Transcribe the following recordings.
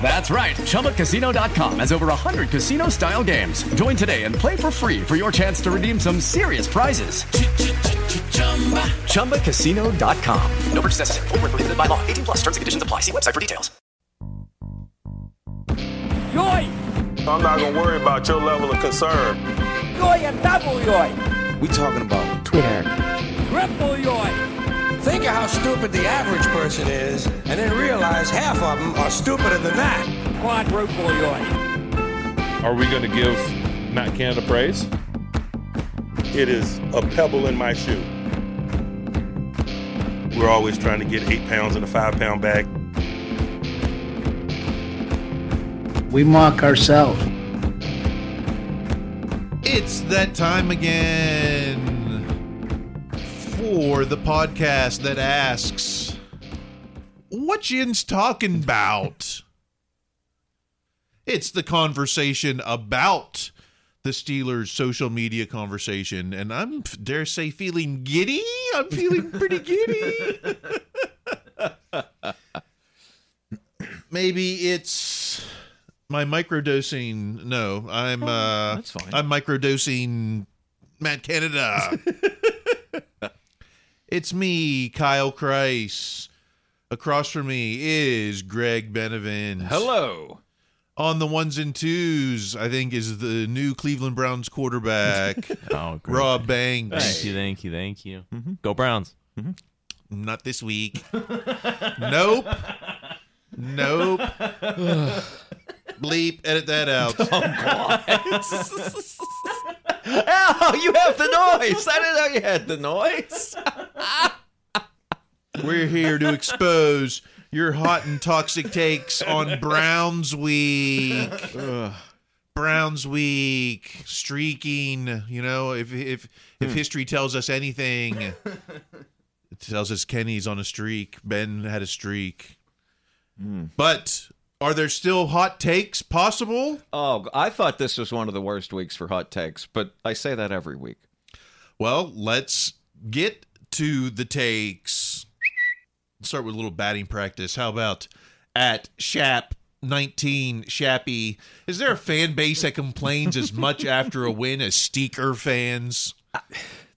That's right. ChumbaCasino.com has over 100 casino style games. Join today and play for free for your chance to redeem some serious prizes. ChumbaCasino.com. No purchase necessary. Void were prohibited by law. 18 plus terms and conditions apply. See website for details. Yoy! I'm not gonna worry about your level of concern. Yoy and double yoy! We talking about Twitter. Triple yoy! Think of how stupid the average person is, and then realize half of them are stupider than that. Quadruple yoy! Are we gonna give Matt Canada praise? It is a pebble in my shoe. We're always trying to get eight pounds in a five pound bag. We mock ourselves. It's that time again for the podcast that asks, What Yinz talking about? it's the conversation about the Steelers' social media conversation, and I'm dare say feeling giddy. I'm feeling pretty giddy. Maybe it's my microdosing. No, I'm uh that's fine. I'm microdosing Matt Canada. it's me, Kyle Chrise. Across from me is Greg Benevent. Hello. On the ones and twos, I think is the new Cleveland Browns quarterback, Oh, great. Rob Banks. Thank you, thank you, thank you. Mm-hmm. Go Browns. Mm-hmm. Not this week. nope. Nope. Bleep. Edit that out. Oh, you have the noise. I didn't know you had the noise. We're here to expose your hot and toxic takes on Browns Week. Browns Week, streaking. You know, if if if hmm. history tells us anything, it tells us Kenny's on a streak. Ben had a streak. Hmm. But are there still hot takes possible? Oh, I thought this was one of the worst weeks for hot takes, but I say that every week. Well, let's get to the takes. Let's start with a little batting practice. How about at Shap 19 Shappy? Is there a fan base that complains as much after a win as Steaker fans?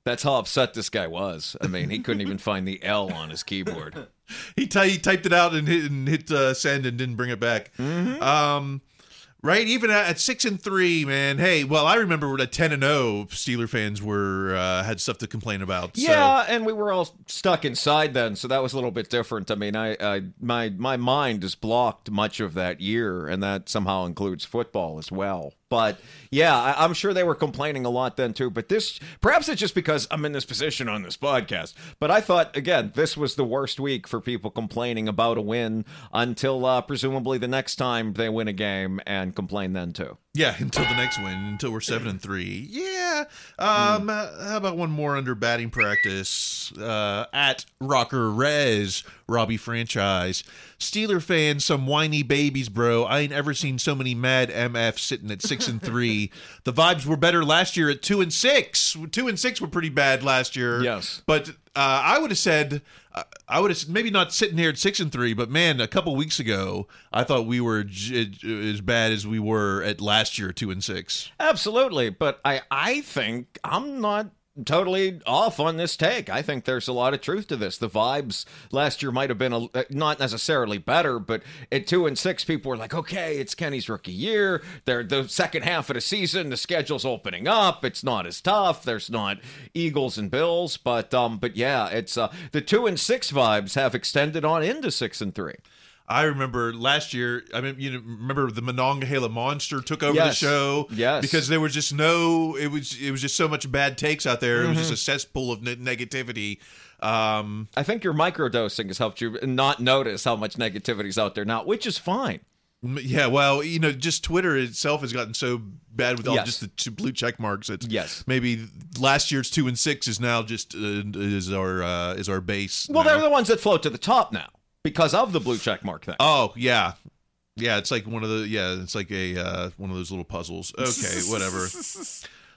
That's how upset this guy was. I mean, he couldn't even find the L on his keyboard. He, ty- he typed it out and hit, and hit uh, send and didn't bring it back. Um, right, even at, at six and three, man. Hey, well, I remember at ten and zero, Steeler fans were uh, had stuff to complain about. so- Yeah, and we were all stuck inside then, so that was a little bit different. I mean, I, I my my mind is blocked much of that year, and that somehow includes football as well. But yeah, I, I'm sure they were complaining a lot then too. But this, perhaps it's just because I'm in this position on this podcast. But I thought again, this was the worst week for people complaining about a win until uh, presumably the next time they win a game and complain then too. Yeah, until the next win, until we're seven and three. Yeah. Um, uh, how about one more under batting practice? Uh, at Rocker Rez, Robbie franchise. Steeler fans, some whiny babies, bro. I ain't ever seen so many mad MF sitting at six and three. The vibes were better last year at two and six. Two and six were pretty bad last year. Yes. But uh, I would have said I, I would have maybe not sitting here at six and three, but man, a couple weeks ago, I thought we were j- as bad as we were at last year, two and six. Absolutely, but I I think I'm not totally off on this take. I think there's a lot of truth to this. The vibes last year might have been a, uh, not necessarily better, but at two and six, people were like, "Okay, it's Kenny's rookie year. They're the second half of the season. The schedule's opening up. It's not as tough. There's not Eagles and Bills, but um, but yeah, it's uh, the two and six vibes have extended on into six and three. I remember last year. I mean, you know, remember the Monongahela Monster took over Yes. the show. Yes. because there was just no. It was it was just so much bad takes out there. It was just a cesspool of ne- negativity. Um, I think your microdosing has helped you not notice how much negativity's out there now, which is fine. yeah, well, you know, just Twitter itself has gotten so bad with all Yes. just the two blue check marks. It's Yes. maybe last year's two and six is now just uh, is our uh, is our base. Well, now. they're the ones that float to the top now because of the blue check mark thing. Oh yeah, yeah. It's like one of the yeah. It's like a uh, one of those little puzzles. Okay, whatever.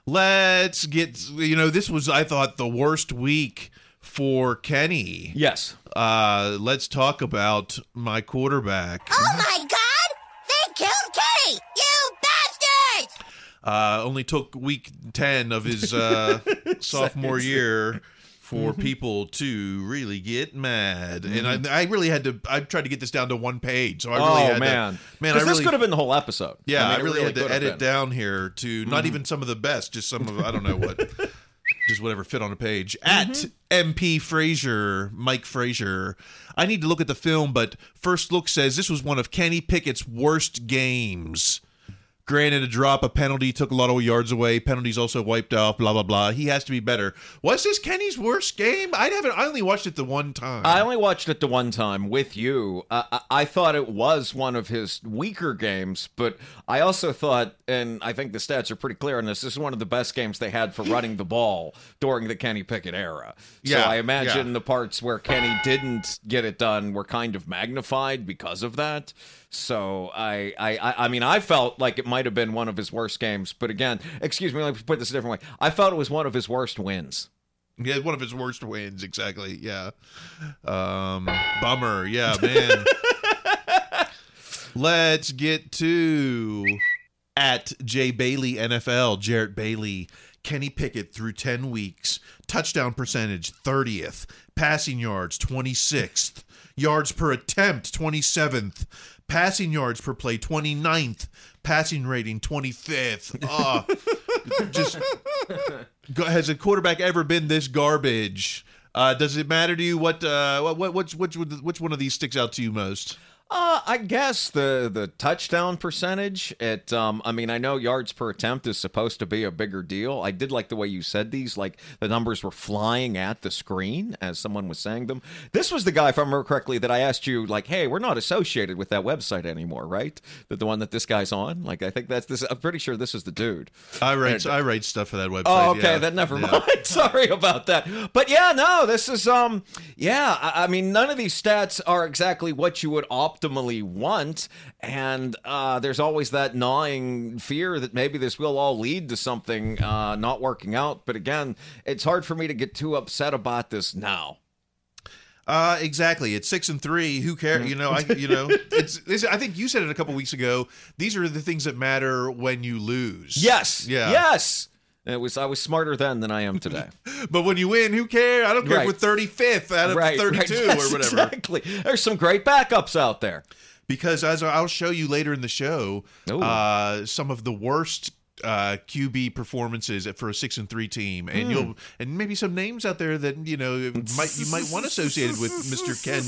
Let's get you know this was I thought the worst week for Kenny. Yes. Uh, let's talk about my quarterback. Oh my god! They killed Kenny! You bastards! Uh, only took week ten of his uh, sophomore year for Mm-hmm. people to really get mad, and I, I really had to. I tried to get this down to one page, so I really oh had man, to, man, I really this could have been the whole episode. Yeah, I, mean, it really, had to edit been. down here to not Mhm. even some of the best, just some of I don't know what, just whatever fit on a page. Mm-hmm. At MP Frazier, Mike Frazier. I need to look at the film, but first look says this was one of Kenny Pickett's worst games. Granted, a drop, a penalty took a lot of yards away. Penalties also wiped off. Blah blah blah. He has to be better. Was this Kenny's worst game? I haven't. I only watched it the one time. I only watched it the one time with you. Uh, I, I thought it was one of his weaker games, but I also thought, and I think the stats are pretty clear on this. This is one of the best games they had for running the ball during the Kenny Pickett era. So Yeah, I imagine yeah. the parts where Kenny didn't get it done were kind of magnified because of that. So I, I, I mean, I felt like it might have been one of his worst games. But again, excuse me, let me put this a different way. I felt it was one of his worst wins. Yeah, one of his worst wins, exactly. Yeah. Um bummer. Yeah, man. Let's get to at Jay Bailey NFL, Jarrett Bailey. Kenny Pickett through 10 weeks. Touchdown percentage 30th. Passing yards 26th. Yards per attempt 27th. Passing yards per play 29th. Passing rating 25th. Ah, just has a quarterback ever been this garbage? Uh, does it matter to you what uh, what what which, which which one of these sticks out to you most? Uh, I guess the the touchdown percentage. It, um, I mean, I know yards per attempt is supposed to be a bigger deal. I did like the way you said these, like the numbers were flying at the screen as someone was saying them. This was the guy, if I remember correctly, that I asked you, like, "Hey, we're not associated with that website anymore, right?" The the one that this guy's on. Like, I think that's this. I'm pretty sure this is the dude. I write And- I write stuff for that website. Oh, okay. yeah. Then never Yeah. mind. Sorry about that. But yeah, no, this is um, yeah. I, I mean, none of these stats are exactly what you would optimally want, and uh, there's always that gnawing fear that maybe this will all lead to something uh, not working out. But again, it's hard for me to get too upset about this now. Uh, exactly. It's six and three. Who cares? You know, I you know, it's, it's. I think you said it a couple weeks ago. These are the things that matter when you lose. Yes. Yeah. Yes. It was. I was smarter then than I am today. But when you win, who cares? I don't care Right. if we're thirty fifth out of Right, thirty right. Yes, or whatever. Exactly. There's some great backups out there. because as I'll show you later in the show, uh, some of the worst uh, QB performances for a six and three team, and Hmm. you'll and maybe some names out there that you know might you might want associated with Mister Ken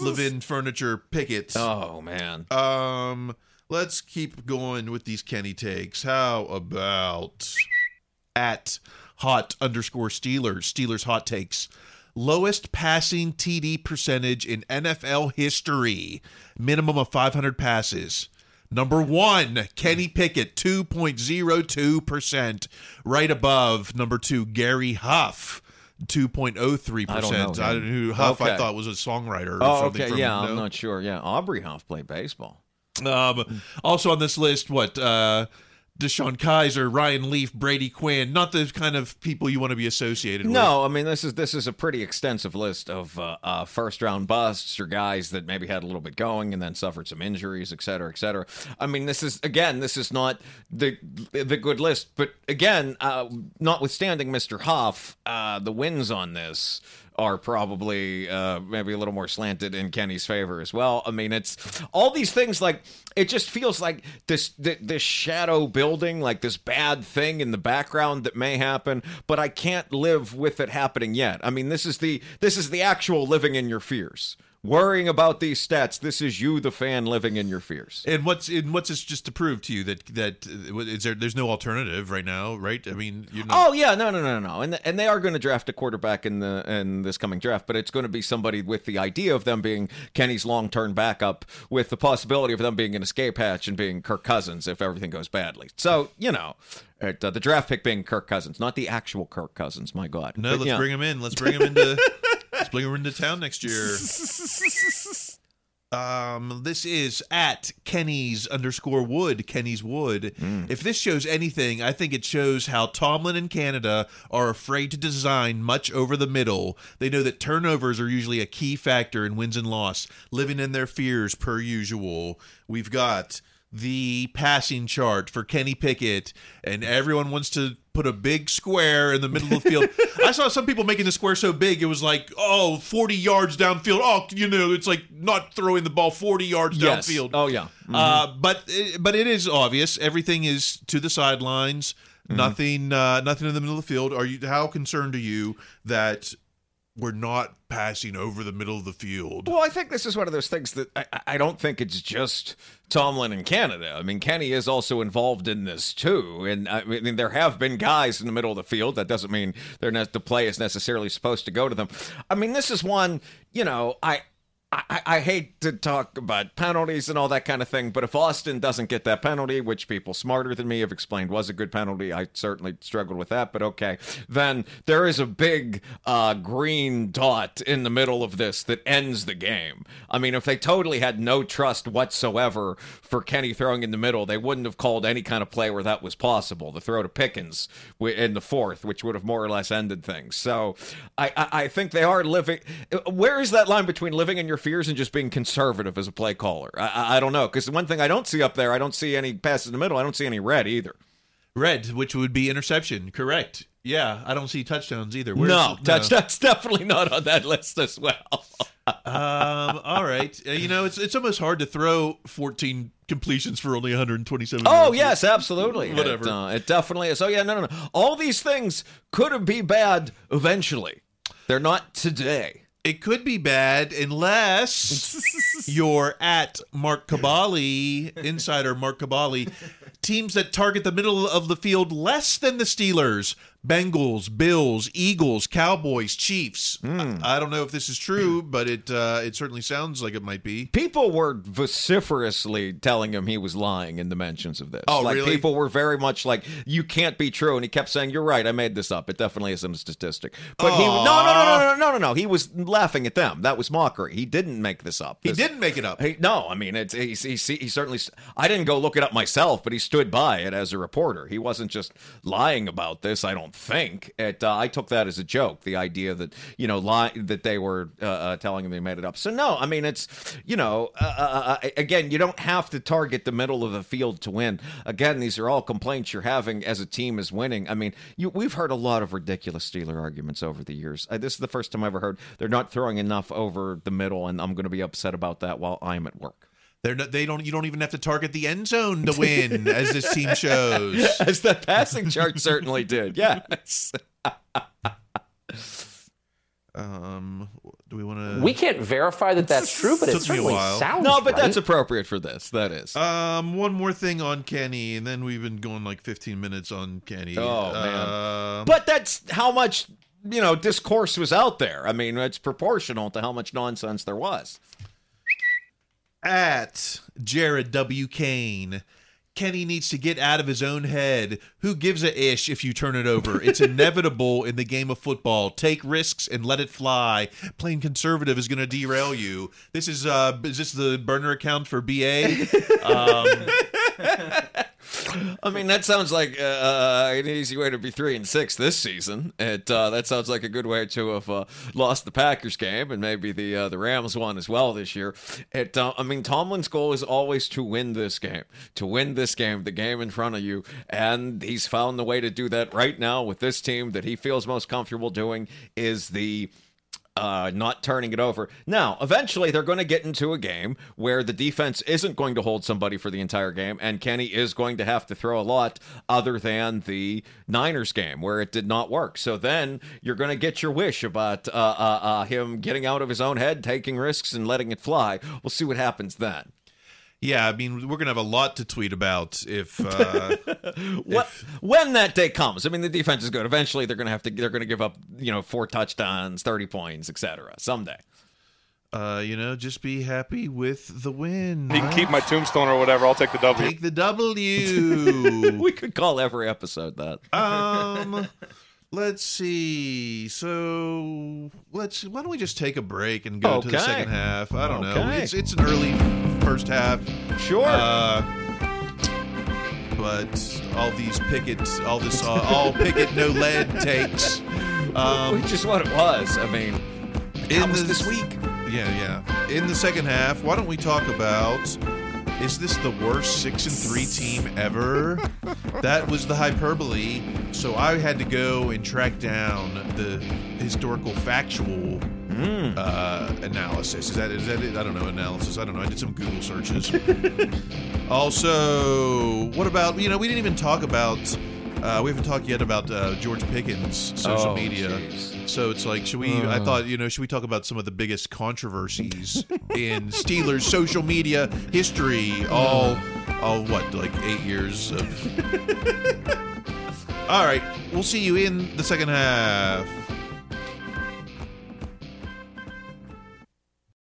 Levin Furniture Pickett. Oh man. Um, let's keep going with these Kenny takes. How about at hot underscore Steelers Steelers hot takes. Lowest passing TD percentage in NFL history. Minimum of 500 passes. Number one, Kenny Pickett, 2.02%. Right above number two, Gary Huff, 2.03%. I don't know I him. who Huff I thought was a songwriter or Oh, something. okay. from- yeah, I'm not sure. Yeah, Aubrey Huff played baseball. Um, also on this list, what uh, DeShone Kizer, Ryan Leaf, Brady Quinn, not the kind of people you want to be associated with. No, I mean this is this is a pretty extensive list of uh, uh, first round busts or guys that maybe had a little bit going and then suffered some injuries, et cetera, et cetera. I mean this is again this is not the the good list, but again, uh, notwithstanding Mr. Hoff, uh, the wins on this are probably uh, maybe a little more slanted in Kenny's favor as well. I mean, it's all these things like it just feels like this th- this shadow building, like this bad thing in the background that may happen, but I can't live with it happening yet. I mean, this is the this is the actual living in your fears. Worrying about these stats, this is you, the fan, living in your fears. And what's and what's this just to prove to you that that uh, there? There's no alternative right now, right? I mean, you're not, Oh yeah, no, no, no, no, and and they are going to draft a quarterback in the in this coming draft, but it's going to be somebody with the idea of them being Kenny's long term backup, with the possibility of them being an escape hatch and being Kirk Cousins if everything goes badly. So you know, uh, the draft pick being Kirk Cousins, not the actual Kirk Cousins. My God, no. But, let's bring him in. Let's bring him into. bring him into town next year. Um, this is at Kenny's underscore Wood. Kenny's Wood. If this shows anything, I think it shows how Tomlin and Canada are afraid to design much over the middle. They know that turnovers are usually a key factor in wins and loss, living in their fears per usual. We've got the passing chart for Kenny Pickett, and everyone wants to put a big square in the middle of the field. I saw some people making the square so big it was like, oh, 40 yards downfield. Oh, you know, it's like not throwing the ball 40 yards Yes. downfield. Oh yeah. Uh, but but it is obvious. Everything is to the sidelines. Nothing uh, nothing in the middle of the field. Are you how concerned are you that we're not passing over the middle of the field? Well, I think this is one of those things that I, I don't think it's just Tomlin and Canada. I mean, Kenny is also involved in this too, and I mean, there have been guys in the middle of the field. That doesn't mean they're ne- the play is necessarily supposed to go to them. I mean, this is one. You know, I. I, I hate to talk about penalties and all that kind of thing, but if Austin doesn't get that penalty, which people smarter than me have explained was a good penalty, I certainly struggled with that, but okay, then there is a big uh, green dot in the middle of this that ends the game. I mean, if they totally had no trust whatsoever for Kenny throwing in the middle, they wouldn't have called any kind of play where that was possible. The throw to Pickens in the fourth, which would have more or less ended things. So I, I, I think they are living. Where is that line between living in your fears and just being conservative as a play caller? I, I, don't know. Because the one thing I don't see up there, I don't see any passes in the middle. I don't see any red either. Red, which would be interception. Correct. Yeah, I don't see touchdowns either. Where's- no, touch, that's definitely not on that list as well. um, all right. Uh, you know, it's it's almost hard to throw 14 completions for only 127. Oh yards. yes, absolutely. Whatever. It, uh, it definitely is. Oh yeah, no, no, no. All these things could have be bad eventually. They're not today. It could be bad unless you're at Mark Kaboly, insider Mark Kaboly. Teams that target the middle of the field less than the Steelers, Bengals, Bills, Eagles, Cowboys, Chiefs. I, I don't know if this is true, but it uh, it certainly sounds like it might be. People were vociferously telling him he was lying in the mentions of this. Oh, like really? people were very much like, "You can't be true," and he kept saying, "You're right. I made this up. It definitely isn't a statistic." But he no, no, no, no, no, no, no, no. He was laughing at them. That was mockery. He didn't make this up. He didn't make it up. He, no, I mean, it's he, he, he certainly. I didn't go look it up myself, but he stood by it as a reporter. He wasn't just lying about this. I don't think. It, uh, I took that as a joke. The idea that you know, lie that they were uh, uh, telling him they made it up. So no, I mean, it's you know, uh, uh, uh, again, you don't have to target the middle of the field to win. Again, these are all complaints you're having as a team is winning. I mean, you, we've heard a lot of ridiculous Steeler arguments over the years. This is the first time I ever heard they're not throwing enough over the middle, and I'm going to be upset about that while I'm at work. They're not, they don't. You don't even have to target the end zone to win, as this team shows. As the passing chart certainly did. Yes. Um, do we want to? We can't verify that that's true, but it Took me a certainly while. sounds No, but right. that's appropriate for this. That is. Um, one more thing on Kenny, and then we've been going like 15 minutes on Kenny. Oh, man. Um, But that's how much, you know, discourse was out there. I mean, it's proportional to how much nonsense there was. At Jared W. Kane. Kenny needs to get out of his own head. Who gives a ish if you turn it over? It's inevitable in the game of football. Take risks and let it fly. Playing conservative is going to derail you. This is uh is this the burner account for BA? Um, I mean, that sounds like uh, an easy way to be three and six this season. It uh, that sounds like a good way to have uh, lost the Packers game and maybe the uh, the Rams one as well this year. It, uh, I mean, Tomlin's goal is always to win this game, to win this game, the game in front of you, and he's found the way to do that right now with this team that he feels most comfortable doing is the uh, not turning it over. Now, eventually, they're going to get into a game where the defense isn't going to hold somebody for the entire game, and Kenny is going to have to throw a lot other than the Niners game where it did not work. So then you're going to get your wish about uh, uh, uh, him getting out of his own head, taking risks, and letting it fly. We'll see what happens then. Yeah, I mean, we're gonna have a lot to tweet about if uh, What, when that day comes, I mean, the defense is good. Eventually, they're going to have to. They're going to give up, you know, four touchdowns, thirty points, etc. Someday. uh, you know, just be happy with the win. You can keep my tombstone or whatever. I'll take the W. Take the W. we could call every episode that. um, let's see. So let's. Why don't we just take a break and go to the second half? I don't know. It's it's an early first half. Sure. Uh, but all these pickets, all this, uh, all picket no lead takes. Um, Which is what it was. I mean, in was the- this week. Yeah, yeah. In the second half, why don't we talk about is this the worst six and three team ever? that was the hyperbole. So I had to go and track down the historical factual uh, analysis. Is that is that it? I don't know analysis. I don't know. I did some Google searches. also, what about you know we didn't even talk about. Uh, we haven't talked yet about uh, George Pickens' social Oh, media. jeez. So it's like, should we? I Uh. thought, you know, should we talk about some of the biggest controversies in Steelers social media history? All, all what, like eight years of. all right, we'll see you in the second half.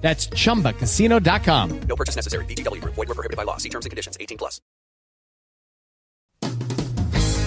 That's chumbacasino.com. No purchase necessary. VGW Group. Void were prohibited by law. See terms and conditions. 18 plus.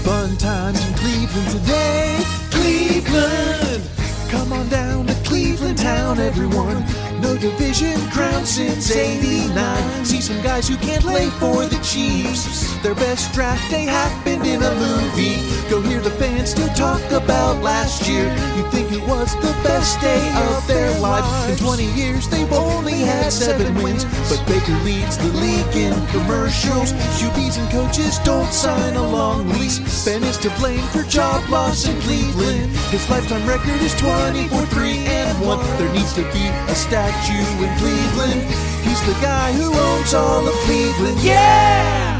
Fun times in Cleveland today. Cleveland! Come on down to Cleveland town, everyone. No division crown since 89. See some guys who can't play for the Chiefs. Their best draft day happened in a movie. Go hear the fans still talk about last year. You'd think it was the best day of their lives. In 20 years, they've only had seven wins. But Baker leads the league in commercials. QBs and coaches don't sign a long lease. Ben is to blame for job loss in Cleveland. His lifetime record is 24 3 and 1. There needs to be a statue in Cleveland. He's the guy who owns all of Cleveland. Yeah!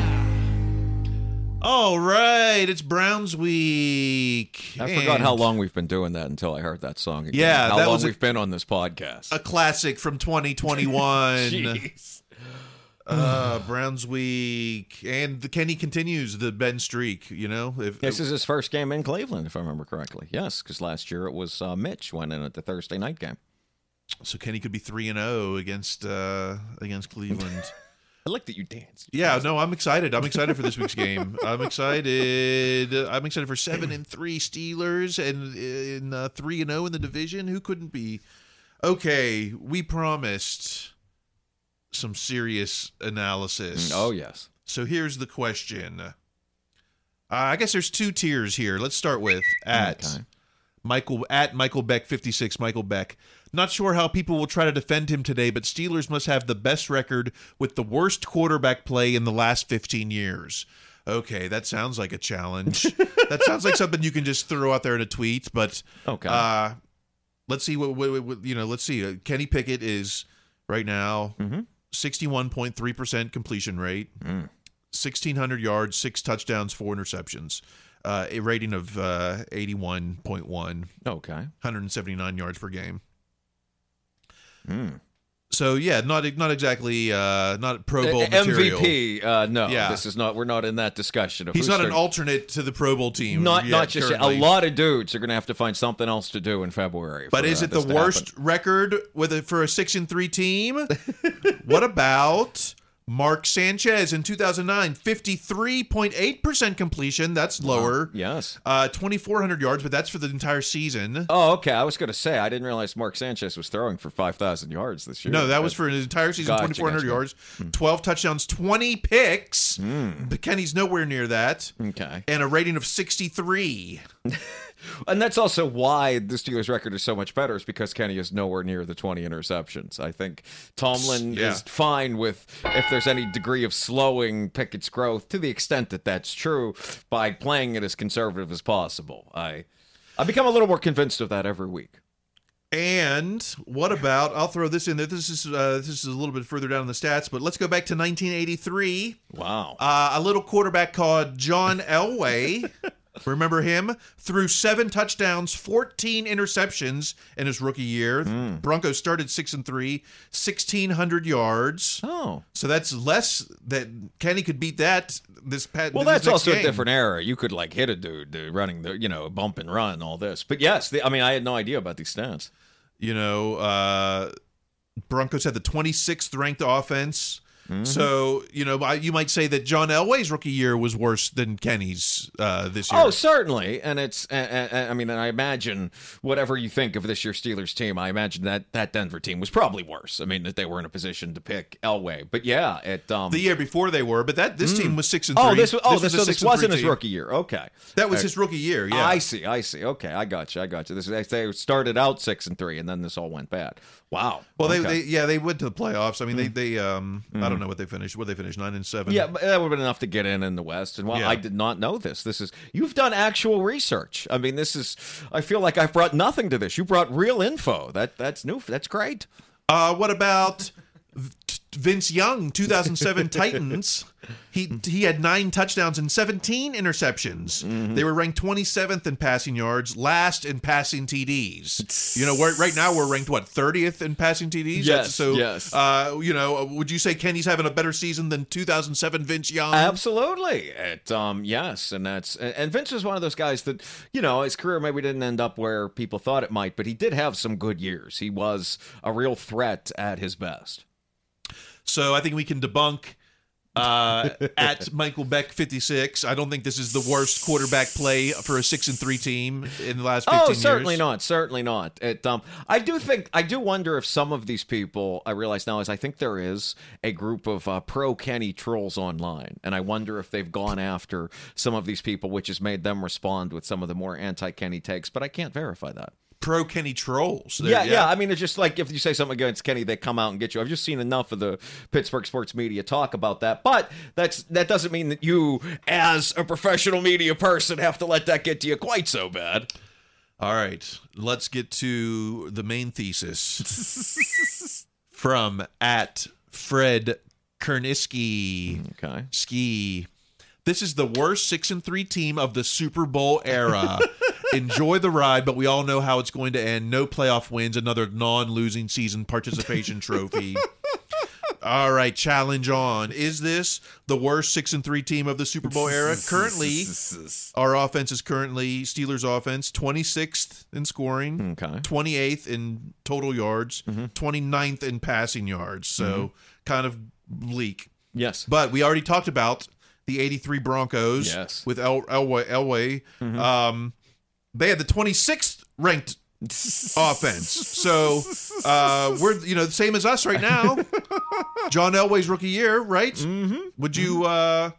All right, it's Browns week. I forgot how long we've been doing that until I heard that song again. Yeah, how that long was a- we've been on this podcast. A classic from 2021. Jeez. Uh, Browns week, and the Kenny continues the Ben streak. You know, if This is his first game in Cleveland, if I remember correctly. Yes, because last year it was uh, Mitch went in at the Thursday night game. so, Kenny could be three and zero against uh, against Cleveland. I like that you danced. Yeah, no, I'm excited. I'm excited for this week's game. I'm excited. I'm excited for seven and three Steelers and in uh, three and zero in the division. Who couldn't be? Okay, we promised some serious analysis. Mm, oh, yes. So here's the question. Uh, I guess there's two tiers here. Let's start with at. Michael at Michael Beck 56 Michael Beck. Not sure how people will try to defend him today, but Steelers must have the best record with the worst quarterback play in the last 15 years. Okay, that sounds like a challenge. that sounds like something you can just throw out there in a tweet, but okay. Uh, let's see what, what, what, you know, let's see. Uh, Kenny Pickett is right now Mhm. 61.3% completion rate, mm. 1,600 yards, six touchdowns, four interceptions. Uh, a rating of uh, 81.1. Okay. 179 yards per game. Mm. So yeah, not not exactly uh, not Pro Bowl Uh, material. MVP. Uh, no, Yeah. this is not. We're not in that discussion. Of He's not an alternate to the Pro Bowl team. Not yet, not just currently. a lot of dudes are going to have to find something else to do in February. But for, is uh, it the worst happen. record with a, for a six and three team? what about Mark Sanchez in 2009? 53.8% completion. That's lower. Yes. Uh, 2,400 yards, but that's for the entire season. Oh, okay. I was going to say I didn't realize Mark Sanchez was throwing for five thousand yards this year. No, that was for an entire season, Gotcha, 2,400 gotcha. yards, Hmm. 12 touchdowns, 20 picks. But Kenny's nowhere near that. Okay. And a rating of 63. And that's also why the Steelers' record is so much better, is because Kenny is nowhere near the 20 interceptions. I think Tomlin Yeah. is fine with if there's any degree of slowing Pickett's growth, to the extent that that's true, by playing it as conservative as possible. I I become a little more convinced of that every week. And what about? I'll throw this in there. This is uh, this is a little bit further down in the stats, but let's go back to 1983. Wow. Uh, a little quarterback called John Elway. Remember him? Threw seven touchdowns, 14 interceptions in his rookie year. Hmm. Broncos started six and three, 1,600 yards. Oh. So that's less that Kenny could beat that this past. Well, this that's also game. a different era. You could like hit a dude running the, you know, bump and run, all this. But yes, the, I mean, I had no idea about these stats. You know, uh, Broncos had the 26th ranked offense. Mm-hmm. So, you know, you might say that John Elway's rookie year was worse than Kenny's uh, this year. Oh, certainly, and it's. And, and, I mean, and I imagine whatever you think of this year's Steelers team, I imagine that that Denver team was probably worse. I mean, that they were in a position to pick Elway, but yeah, it. Um, the year before they were, but that this team was six and oh, three. this was. Oh, this, was so this wasn't his team. rookie year. Okay, That was Uh, his rookie year. Yeah, I see. I see. Okay, I got you. I got you. This they, they started out six and three, and then this all went bad. Wow. Well, they, Okay. they yeah they went to the playoffs. I mean, they Mm. they um I Mm. don't know what they finished. What they finished nine and seven. Yeah, but that would have been enough to get in in the West. And well, Yeah. I did not know this. This is you've done actual research. I mean, this is. I feel like I've brought nothing to this. You brought real info. That that's new. That's great. Uh, what about Vince Young, 2007 Titans? He he had nine touchdowns and 17 interceptions. Mm-hmm. They were ranked 27th in passing yards, last in passing TDs. You know, we're, right now we're ranked what 30th in passing TDs. Yes, so yes. Uh, you know, would you say Kenny's having a better season than 2007 Vince Young? Absolutely. It, um, yes, and that's and and Vince was one of those guys that you know his career maybe didn't end up where people thought it might, but he did have some good years. He was a real threat at his best. So I think we can debunk uh, at Michael Beck 56. I don't think this is the worst quarterback play for a six and three team in the last 15 Oh, years. certainly not. Certainly not. It, um, I do think I do wonder if some of these people I realize now is I think there is a group of uh, pro Kenny trolls online, and I wonder if they've gone after some of these people, which has made them respond with some of the more anti Kenny takes. But I can't verify that. Pro Kenny trolls. They're- Yeah, yeah, I mean, it's just like if you say something against Kenny, they come out and get you. I've just seen enough of the Pittsburgh sports media talk about that, but that's that doesn't mean that you, as a professional media person, have to let that get to you quite so bad. All right, let's get to the main thesis from at Fred Kerniski. Okay. Ski. This is the worst six and three team of the Super Bowl era. Enjoy the ride, but we all know how it's going to end. No playoff wins, another non-losing season participation trophy. All right, challenge on. Is this the worst six and three team of the Super Bowl era? Currently, our offense is currently Steelers offense, 26th in scoring, okay. 28th in total yards, mm-hmm. 29th in passing yards. So mm-hmm. kind of bleak. Yes. But we already talked about the 83 Broncos Yes. with El- Elway. Elway. Um, they had the 26th ranked offense. So uh, we're you know the same as us right now. John Elway's rookie year, right? Mm-hmm. Would you uh,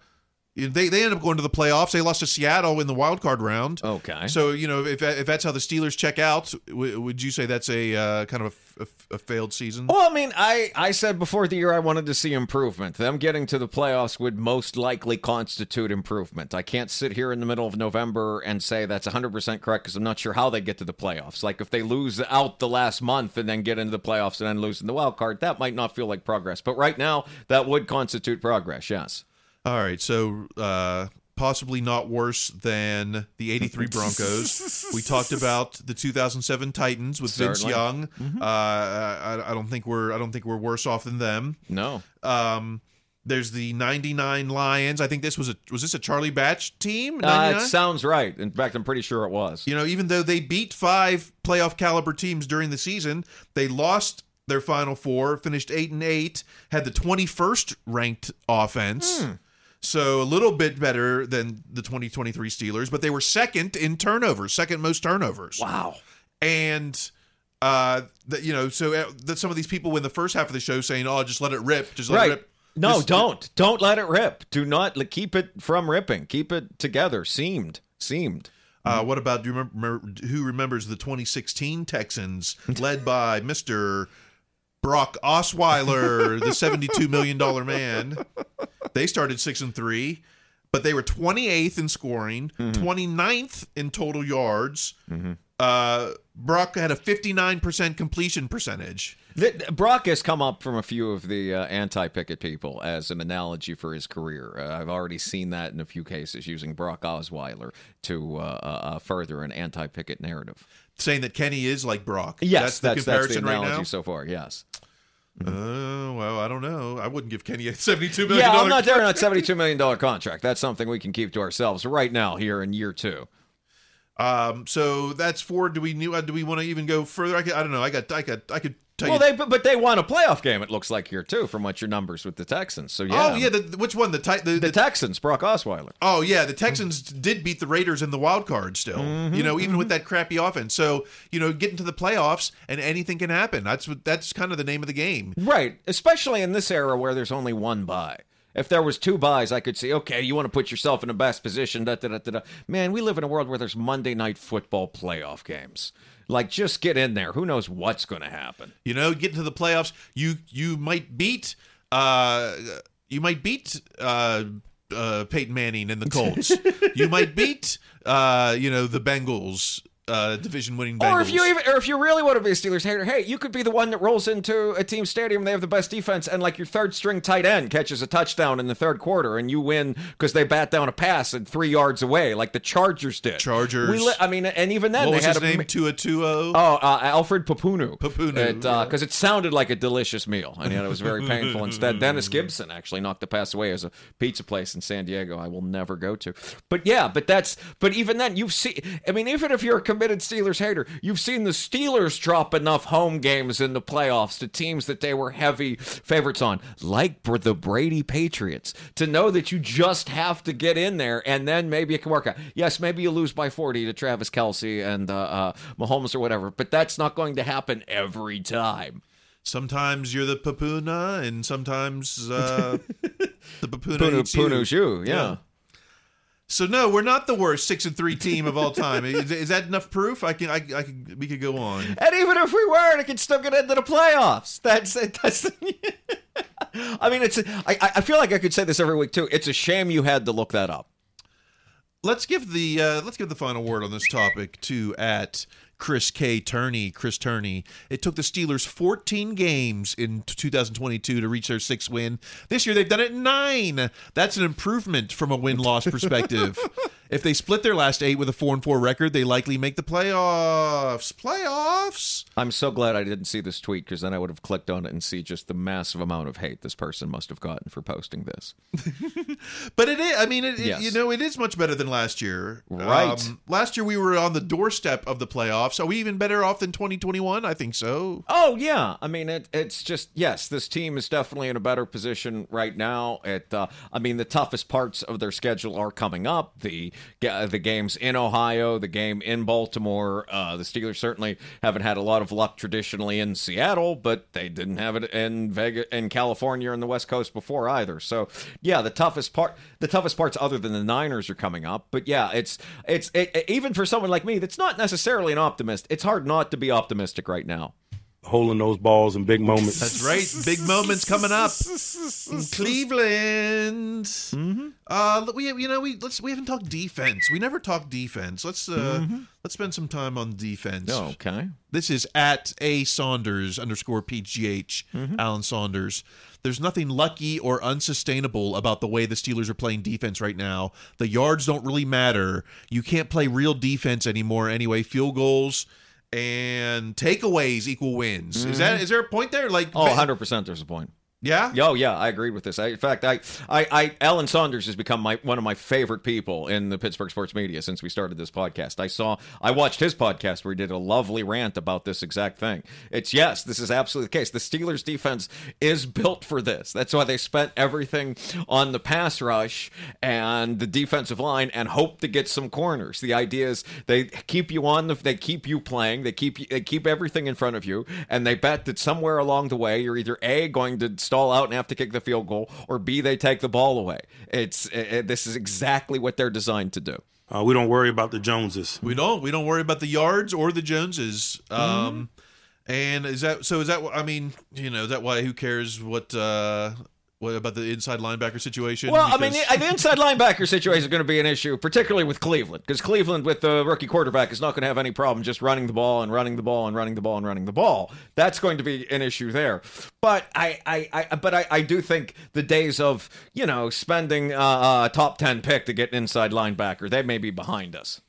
They they end up going to the playoffs. They lost to Seattle in the wild card round. Okay. So you know if if that's how the Steelers check out, w- would you say that's a uh, kind of a, a, a failed season? Well, I mean, I, I said before the year I wanted to see improvement. Them getting to the playoffs would most likely constitute improvement. I can't sit here in the middle of November and say that's 100% correct because I'm not sure how they get to the playoffs. Like, if they lose out the last month and then get into the playoffs and then lose in the wild card, that might not feel like progress. But right now, that would constitute progress, yes. All right, so uh, possibly not worse than the '83 Broncos. we talked about the 2007 Titans with Vince Certainly. Young. Mhm. Uh, I, I don't think we're I don't think we're worse off than them. No. Um, there's the '99 Lions. I think this was a was this a Charlie Batch team? Uh, it sounds right. In fact, I'm pretty sure it was. You know, even though they beat five playoff caliber teams during the season, they lost their final four, finished eight and eight, had the 21st ranked offense. Hmm. So a little bit better than the 2023 Steelers, but they were second in turnovers, second most turnovers. Wow. And uh that you know, so uh, that some of these people in the first half of the show saying, "Oh, just let it rip, just let right. it rip." No, This- don't. Don't let it rip. Do not like, keep it from ripping. Keep it together. Seamed. Seamed. Uh, what about do you remember who remembers the 2016 Texans led by Mr. Brock Osweiler, the 72 million dollar man? They started 6 and 3, but they were 28th in scoring, 29th in total yards. Uh, Brock had a 59% completion percentage. Th- th- Brock has come up from a few of the uh, anti-Pickett people as an analogy for his career. Uh, I've already seen that in a few cases using Brock Osweiler to uh, uh, uh, further an anti-Pickett narrative. Saying that Kenny is like Brock. Yes, that's the that's, that's the comparison right analogy now. so far. Yes. Uh, well, I don't know. I wouldn't give Kenny a 72 million. Yeah, I'm not there on a seventy-two million dollar contract. That's something we can keep to ourselves right now here in year two. Um, so that's four. Do we new? uh, Do we want to even go further? I, could, I don't know. I got. I got. I could Well, you. they but, but they won a playoff game. It looks like here too, from what your numbers with the Texans. So yeah, Oh yeah. The, which one? The, ti- the, the Texans, Brock Osweiler. Oh yeah, the Texans did beat the Raiders in the wild card. Still, Mm-hmm, you know, even with that crappy offense. So you know, get into the playoffs and anything can happen. That's what. That's kind of the name of the game. Right, especially in this era where there's only one buy. If there was two buys, I could say, okay, you want to put yourself in the best position. Da, da, da, da. Man, we live in a world where there's Monday night football playoff games. Like, just get in there. Who knows what's going to happen? You know, get into the playoffs. You you might beat. Uh, you might beat. Uh, uh, Peyton Manning and the Colts. you might beat. Uh, you know, the Bengals. Uh, division winning Bengals. Or if you even, or if you really want to be a Steelers hater, hey, you could be the one that rolls into a team stadium. They have the best defense, and like your third string tight end catches a touchdown in the third quarter, and you win because they bat down a pass and three yards away, like the Chargers did. Chargers. We li- I mean, and even then what they was had his a name? Tua Tuo. Oh, uh, Alfred Pupunu. Papunu, Because it sounded like a delicious meal, and yet it was very painful. Instead, Dennis Gibson actually knocked the pass away as a pizza place in San Diego. I will never go to. But yeah, but that's. But even then, you've seen. I mean, even if you're a committed Steelers hater, you've seen the Steelers drop enough home games in the playoffs to teams that they were heavy favorites on, like for the Brady Patriots, to know that you just have to get in there, and then maybe it can work out. Yes, maybe you lose by 40 to Travis Kelce and uh, uh, Mahomes or whatever, but that's not going to happen every time. Sometimes you're the Papuna, and sometimes uh, the Papuna Punu- eats you. Punu's you, yeah. So no, we're not the worst six and three team of all time. is, is that enough proof? I can, I, I could, we could go on. And even if we were, it could still get into the playoffs. That's it. That's. I mean, it's. I, I feel like I could say this every week too. It's a shame you had to look that up. Let's give the uh, let's give the final word on this topic to at Chris K. Turney. Chris Turney. It took the Steelers 14 games in 2022 to reach their sixth win. This year they've done it nine. That's an improvement from a win loss perspective. if they split their last eight with a four and four record, they likely make the playoffs. Playoffs. I'm so glad I didn't see this tweet because then I would have clicked on it and see just the massive amount of hate this person must have gotten for posting this. But it is. I mean, it, it- you know, it is much better than last year. Um, Right. last year we were on the doorstep of the playoffs. Are we even better off than 2021? I think so. Oh yeah, I mean it, it's just yes, this team is definitely in a better position right now. It, uh, I mean, the toughest parts of their schedule are coming up. The the games in Ohio, the game in Baltimore. Uh, the Steelers certainly haven't had a lot of luck traditionally in Seattle, but they didn't have it in Vegas, in California, and the West Coast before either. So, yeah, the toughest part, the toughest parts, other than the Niners, are coming up. But yeah, it's it's it, even for someone like me that's not necessarily an optimist. It's hard not to be optimistic right now. Holding those balls in big moments. That's right. Big moments coming up. In Cleveland. Mm-hmm. Uh, we you know we let's we haven't talked defense. We never talk defense. Let's uh Mhm. let's spend some time on defense. Oh, okay. This is at a Saunders underscore PGH Mm-hmm. Alan Saunders. There's nothing lucky or unsustainable about the way the Steelers are playing defense right now. The yards don't really matter. You can't play real defense anymore anyway. Field goals and takeaways equal wins. Is that mm-hmm. is there a point there? Like Oh, 100% there's a point. Yeah? Oh, yeah, I agreed with this. I, in fact, I, I, I, Alan Saunders has become my one of my favorite people in the Pittsburgh sports media since we started this podcast. I saw, I watched his podcast where he did a lovely rant about this exact thing. It's yes, this is absolutely the case. The Steelers' defense is built for this. That's why they spent everything on the pass rush and the defensive line and hope to get some corners. The idea is they keep you on the, they keep you playing, they keep they keep everything in front of you, and they bet that somewhere along the way you're either a going to stall out and have to kick the field goal, or b they take the ball away. It's uh, this is exactly what they're designed to do. Uh, we don't worry about the Joneses. We don't. We don't worry about the yards or the Joneses. Mm-hmm. Um, and is that so? Is that I mean, you know, is that why? Who cares what? Uh, what about the inside linebacker situation? Well, I mean, the, the inside linebacker situation is going to be an issue, particularly with Cleveland, because Cleveland with the rookie quarterback is not going to have any problem just running the ball and running the ball and running the ball and running the ball. That's going to be an issue there. But I, I, I but I, I do think the days of you know spending uh, a top ten pick to get an inside linebacker they may be behind us.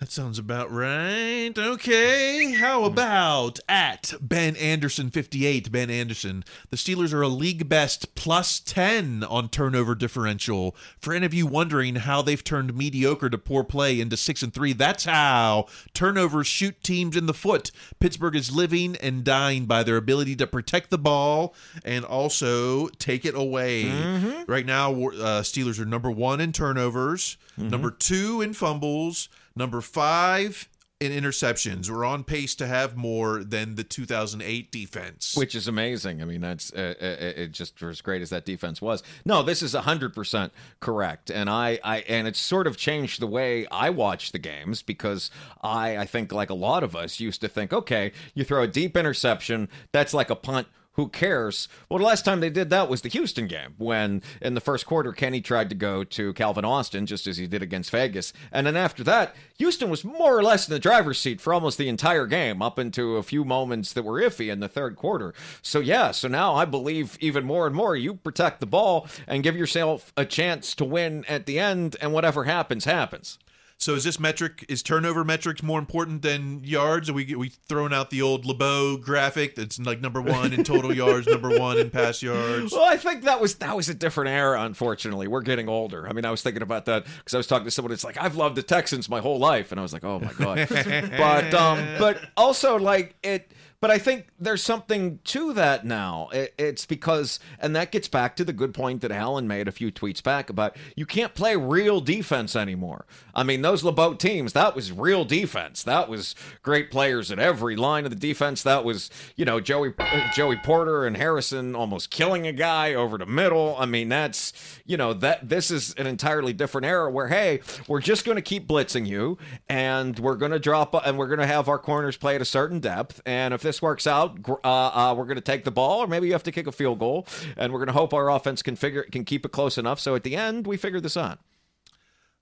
That sounds about right. Okay. How about at Ben Anderson 58? Ben Anderson. The Steelers are a league best plus 10 on turnover differential. For any of you wondering how they've turned mediocre to poor play into 6 and 3, that's how. Turnovers shoot teams in the foot. Pittsburgh is living and dying by their ability to protect the ball and also take it away. Mhm. Right now, uh, Steelers are number one in turnovers, number two in fumbles, number five in interceptions. We're on pace to have more than the 2008 defense. Which is amazing. I mean, that's uh, uh, it. Just as great as that defense was. No, this is hundred percent correct, and I, I, and it's sort of changed the way I watch the games because I, I think like a lot of us used to think, okay, you throw a deep interception, that's like a punt. Who cares? Well, the last time they did that was the Houston game when in the first quarter Kenny tried to go to Calvin Austin just as he did against Vegas. And then after that, Houston was more or less in the driver's seat for almost the entire game up into a few moments that were iffy in the third quarter. So yeah, so now I believe even more and more you protect the ball and give yourself a chance to win at the end and whatever happens happens. So is this metric is turnover metrics more important than yards? Are we we throwing out the old LeBeau graphic that's like number one in total yards, number one in pass yards? Well, I think that was that was a different era. Unfortunately, we're getting older. I mean, I was thinking about that because I was talking to someone. It's like I've loved the Texans my whole life, and I was like, oh my god. but um, but also like it. But I think there's something to that now. It's because, and that gets back to the good point that Alan made a few tweets back about you can't play real defense anymore. I mean, those LeBeau teams, that was real defense. That was great players at every line of the defense. That was, you know, Joey Joey Porter and Harrison almost killing a guy over the middle. I mean, that's, you know, that this is an entirely different era where, hey, we're just going to keep blitzing you and we're going to drop and we're going to have our corners play at a certain depth. And if this works out, uh, uh, we're going to take the ball, or maybe you have to kick a field goal, and we're going to hope our offense can figure can keep it close enough. So at the end, we figure this out.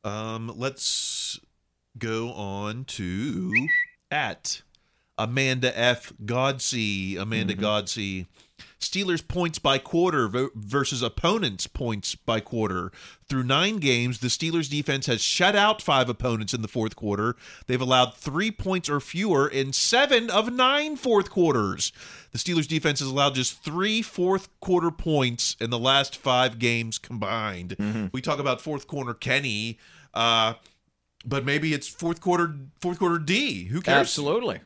Um, let's go on to at Amanda F. Godsey. Amanda Godsey. Steelers points by quarter versus opponents points by quarter. Through nine games, the Steelers defense has shut out five opponents in the fourth quarter. They've allowed three points or fewer in seven of nine fourth quarters. The Steelers defense has allowed just three fourth quarter points in the last five games combined. We talk about fourth quarter Kenny, uh, but maybe it's fourth quarter fourth quarter D. Who cares? Absolutely.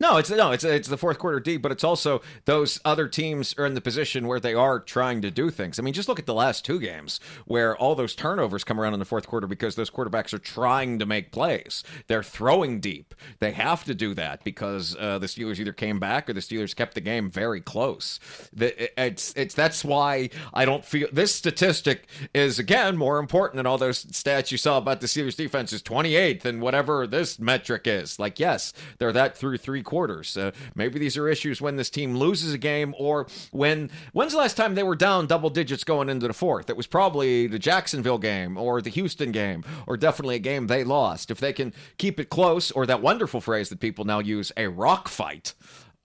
No, it's no, it's it's the fourth quarter deep, but it's also those other teams are in the position where they are trying to do things. I mean, just look at the last two games where all those turnovers come around in the fourth quarter because those quarterbacks are trying to make plays. They're throwing deep. They have to do that because uh, the Steelers either came back or the Steelers kept the game very close. The, it's it's that's why I don't feel this statistic is again more important than all those stats you saw about the Steelers defense is 28th and whatever this metric is. Like, yes, they're that through three quarters. Uh, maybe these are issues when this team loses a game or when when's the last time they were down double digits going into the fourth? It was probably the Jacksonville game or the Houston game or definitely a game they lost. If they can keep it close or that wonderful phrase that people now use, a rock fight.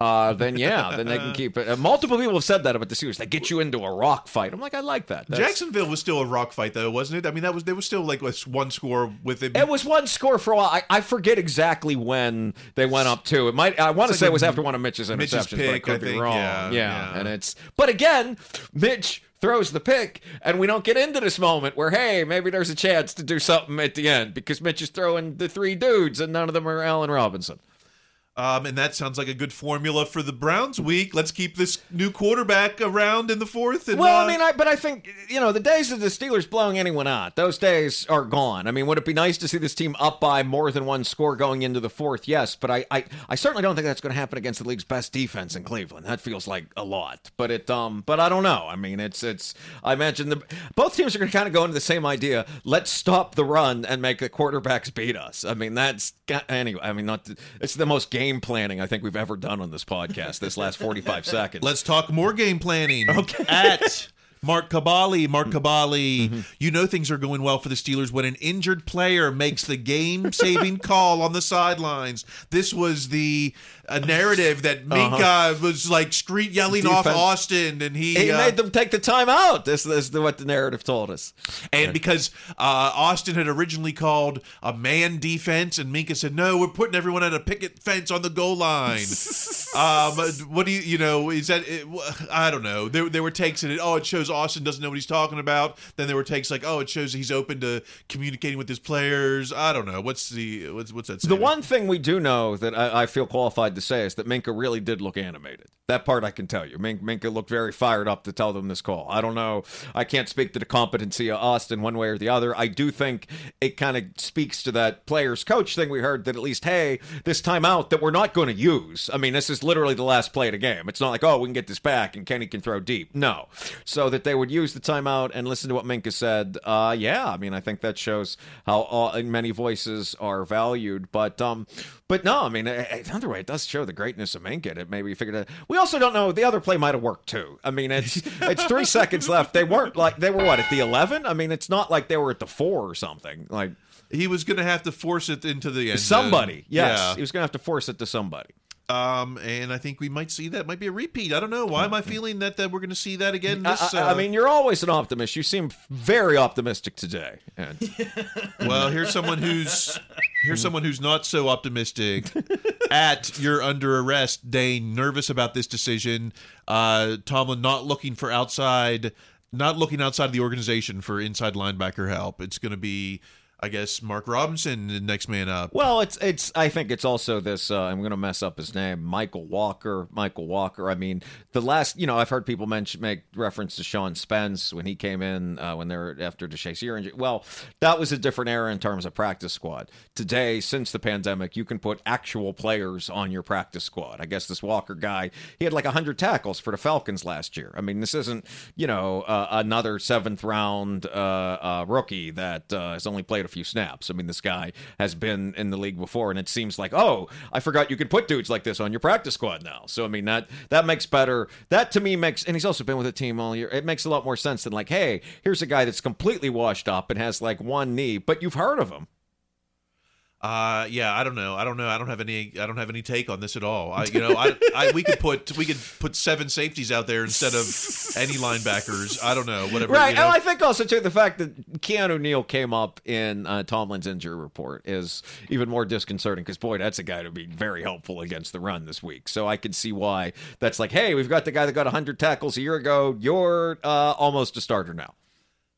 Uh, then yeah, then they can keep it. Uh, multiple people have said that about the Steelers. They get you into a rock fight. I'm like, I like that. That's- Jacksonville was still a rock fight, though, wasn't it? I mean, that was there was still like one score with it. It was one score for a while. I, I forget exactly when they went up to. It might. I want to It's say it was after one of Mitch's interceptions, Mitch's but I could I be think. wrong. Yeah, yeah. and it's. But again, Mitch throws the pick, and we don't get into this moment where hey, maybe there's a chance to do something at the end because Mitch is throwing the three dudes, and none of them are Allen Robinson. Um, and that sounds like a good formula for the Browns week. Let's keep this new quarterback around in the fourth. And, Well, uh, I mean, I, but I think you know the days of the Steelers blowing anyone out; those days are gone. I mean, would it be nice to see this team up by more than one score going into the fourth? Yes, but I, I, I certainly don't think that's going to happen against the league's best defense in Cleveland. That feels like a lot, but it, um, but I don't know. I mean, it's, it's. I imagine the both teams are going to kind of go into the same idea. Let's stop the run and make the quarterbacks beat us. I mean, that's anyway. I mean, not. It's the most game planning I think we've ever done on this podcast. This last forty-five seconds. Let's talk more game planning. Okay. At Mark Kaboly, Mark mm-hmm. Kaboly, mm-hmm. you know things are going well for the Steelers when an injured player makes the game-saving call on the sidelines. This was the a narrative that Minkah Uh-huh. was like street yelling off Austin, and he He uh, made them take the time out. This, this is what the narrative told us. And because uh, Austin had originally called a man defense, and Minkah said, "No, we're putting everyone at a picket fence on the goal line." um, what do you, you know, is that? It, I don't know. There, there were takes in it. Oh, it shows Austin doesn't know what he's talking about. Then there were takes like, "Oh, it shows he's open to communicating with his players." I don't know. What's the what's what's that? The one thing we do know that I, I feel qualified to say is that Minkah really did look animated. That part I can tell you. Min- Minkah looked very fired up to tell them this call. I don't know. I can't speak to the competency of Austin one way or the other. I do think it kind of speaks to that players coach thing we heard that at least, hey, this timeout that we're not going to use. I mean, this is literally the last play of the game. It's not like, oh, we can get this back and Kenny can throw deep. No. So that they would use the timeout and listen to what Minkah said. Uh, yeah, I mean, I think that shows how all, many voices are valued. But um, but no, I mean, another way, it does show the greatness of Minkah. It maybe figured it. We also don't know the other play might have worked too. I mean, it's it's three seconds left. They weren't like they were what at the eleven. I mean, it's not like they were at the four or something. Like he was going to have to force it into the end. somebody. Yes, Yeah. he was going to have to force it to somebody. Um, and I think we might see that might be a repeat. I don't know. Why am I feeling that that we're going to see that again? This, I- I uh, mean, you're always an optimist. You seem very optimistic today. And Well, here's someone who's here's someone who's not so optimistic. At you're under arrest, Dane, nervous about this decision. Uh, Tomlin not looking for outside, not looking outside of the organization for inside linebacker help. It's going to be, I guess, Mark Robinson, the next man up. Well, it's it's. I think it's also this. Uh, I'm going to mess up his name, Mykal Walker. Mykal Walker. I mean, the last. You know, I've heard people mention make reference to Sean Spence when he came in uh, when they were after the Shazier injury. Well, that was a different era in terms of practice squad. Today, since the pandemic, you can put actual players on your practice squad. I guess this Walker guy, he had like hundred tackles for the Falcons last year. I mean, this isn't you know uh, another seventh round uh, uh, rookie that uh, has only played a few snaps. I mean, this guy has been in the league before, and it seems like, oh, I forgot you could put dudes like this on your practice squad now. So I mean, that that makes better. That to me makes, and he's also been with the team all year. It makes a lot more sense than like, hey, here's a guy that's completely washed up and has like one knee, but you've heard of him. Uh, yeah, I don't know. I don't know. I don't have any. I don't have any take on this at all. I, you know, I, I we could put we could put seven safeties out there instead of any linebackers. I don't know. Whatever. Right, you know? and I think also too the fact that Keanu Neal came up in uh, Tomlin's injury report is even more disconcerting because boy, that's a guy to be very helpful against the run this week. So I can see why that's like, hey, we've got the guy that got 100 tackles a year ago. You're uh, almost a starter now.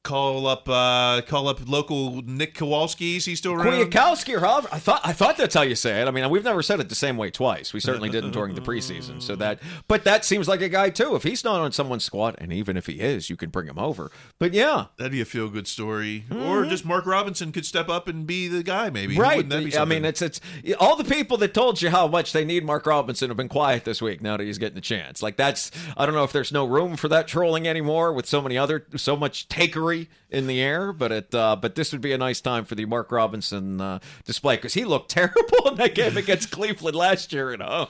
Call up uh call up local Nick Kowalski's. He's still around. Kwiatkowski or however I thought I thought that's how you say it. I mean, we've never said it the same way twice. We certainly didn't during the preseason. So that, but that seems like a guy too. If he's not on someone's squad, and even if he is, you can bring him over. But yeah, That'd be a feel good story. Or just Mark Robinson could step up and be the guy. Maybe right. I mean, it's it's all the people that told you how much they need Mark Robinson have been quiet this week. Now that he's getting the chance, like that's I don't know if there's no room for that trolling anymore with so many other so much takery in the air. But it uh, but this would be a nice time for the Mark Robinson uh, display because he looked terrible in that game against Cleveland last year. And oh,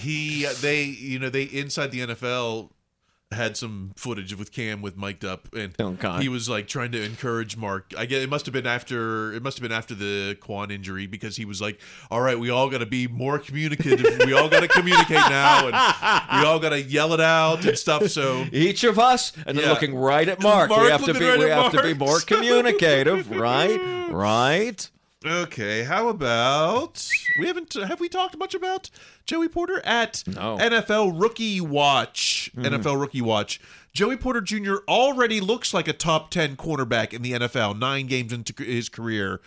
he they you know they inside the NFL had some footage with Cam with mic'd up and he was like trying to encourage Mark. I get it must have been after it must have been after the Quan injury because he was like, "All right, we all got to be more communicative. we all got to communicate now and we all got to yell it out and stuff." So each of us, and then Yeah. looking right at Mark, Mark we have to be right we have to be more communicative, right? Right. Okay, how about we haven't have we talked much about Joey Porter at No. NFL Rookie Watch? Mhm. NFL Rookie Watch. Joey Porter Jr. already looks like a top 10 cornerback in the NFL 9 games into his career.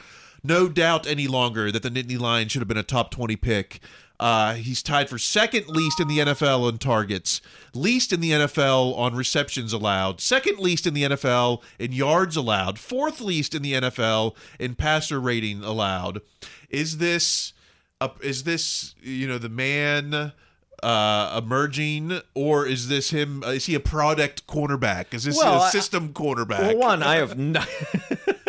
No doubt any longer that the Nittany Lion should have been a top 20 pick. Uh, he's tied for second least in the NFL on targets, least in the NFL on receptions allowed, second least in the NFL in yards allowed, fourth least in the NFL in passer rating allowed. Is this is this you know the man uh, emerging, or is this him? Is he a product cornerback? Is this Well, a I- system cornerback? Well, one, I have no,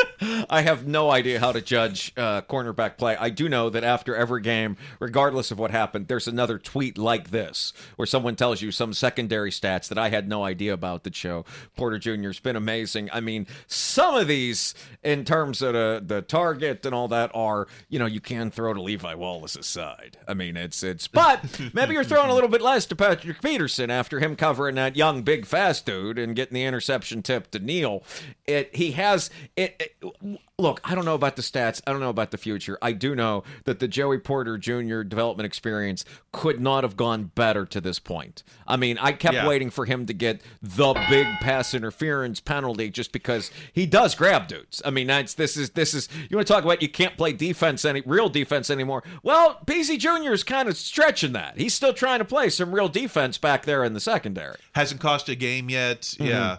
I have no idea how to judge uh, cornerback play. I do know that after every game, regardless of what happened, there's another tweet like this where someone tells you some secondary stats that I had no idea about that show Porter Jr.'s been amazing. I mean, some of these in terms of the, the target and all that are, you know, you can throw to Levi Wallace aside. I mean, it's it's, but maybe you're throwing a little bit less to Patrick Peterson after him covering that young, big, fast dude and getting the interception tip to Neal. It he has it, it- Look, I don't know about the stats. I don't know about the future. I do know that the Joey Porter Jr. development experience could not have gone better to this point. I mean, I kept Yeah. waiting for him to get the big pass interference penalty just because he does grab dudes. I mean, that's this is this is you want to talk about you can't play defense any real defense anymore. Well, PC Jr. is kind of stretching that. He's still trying to play some real defense back there in the secondary. Hasn't cost a game yet. Mm-hmm. Yeah.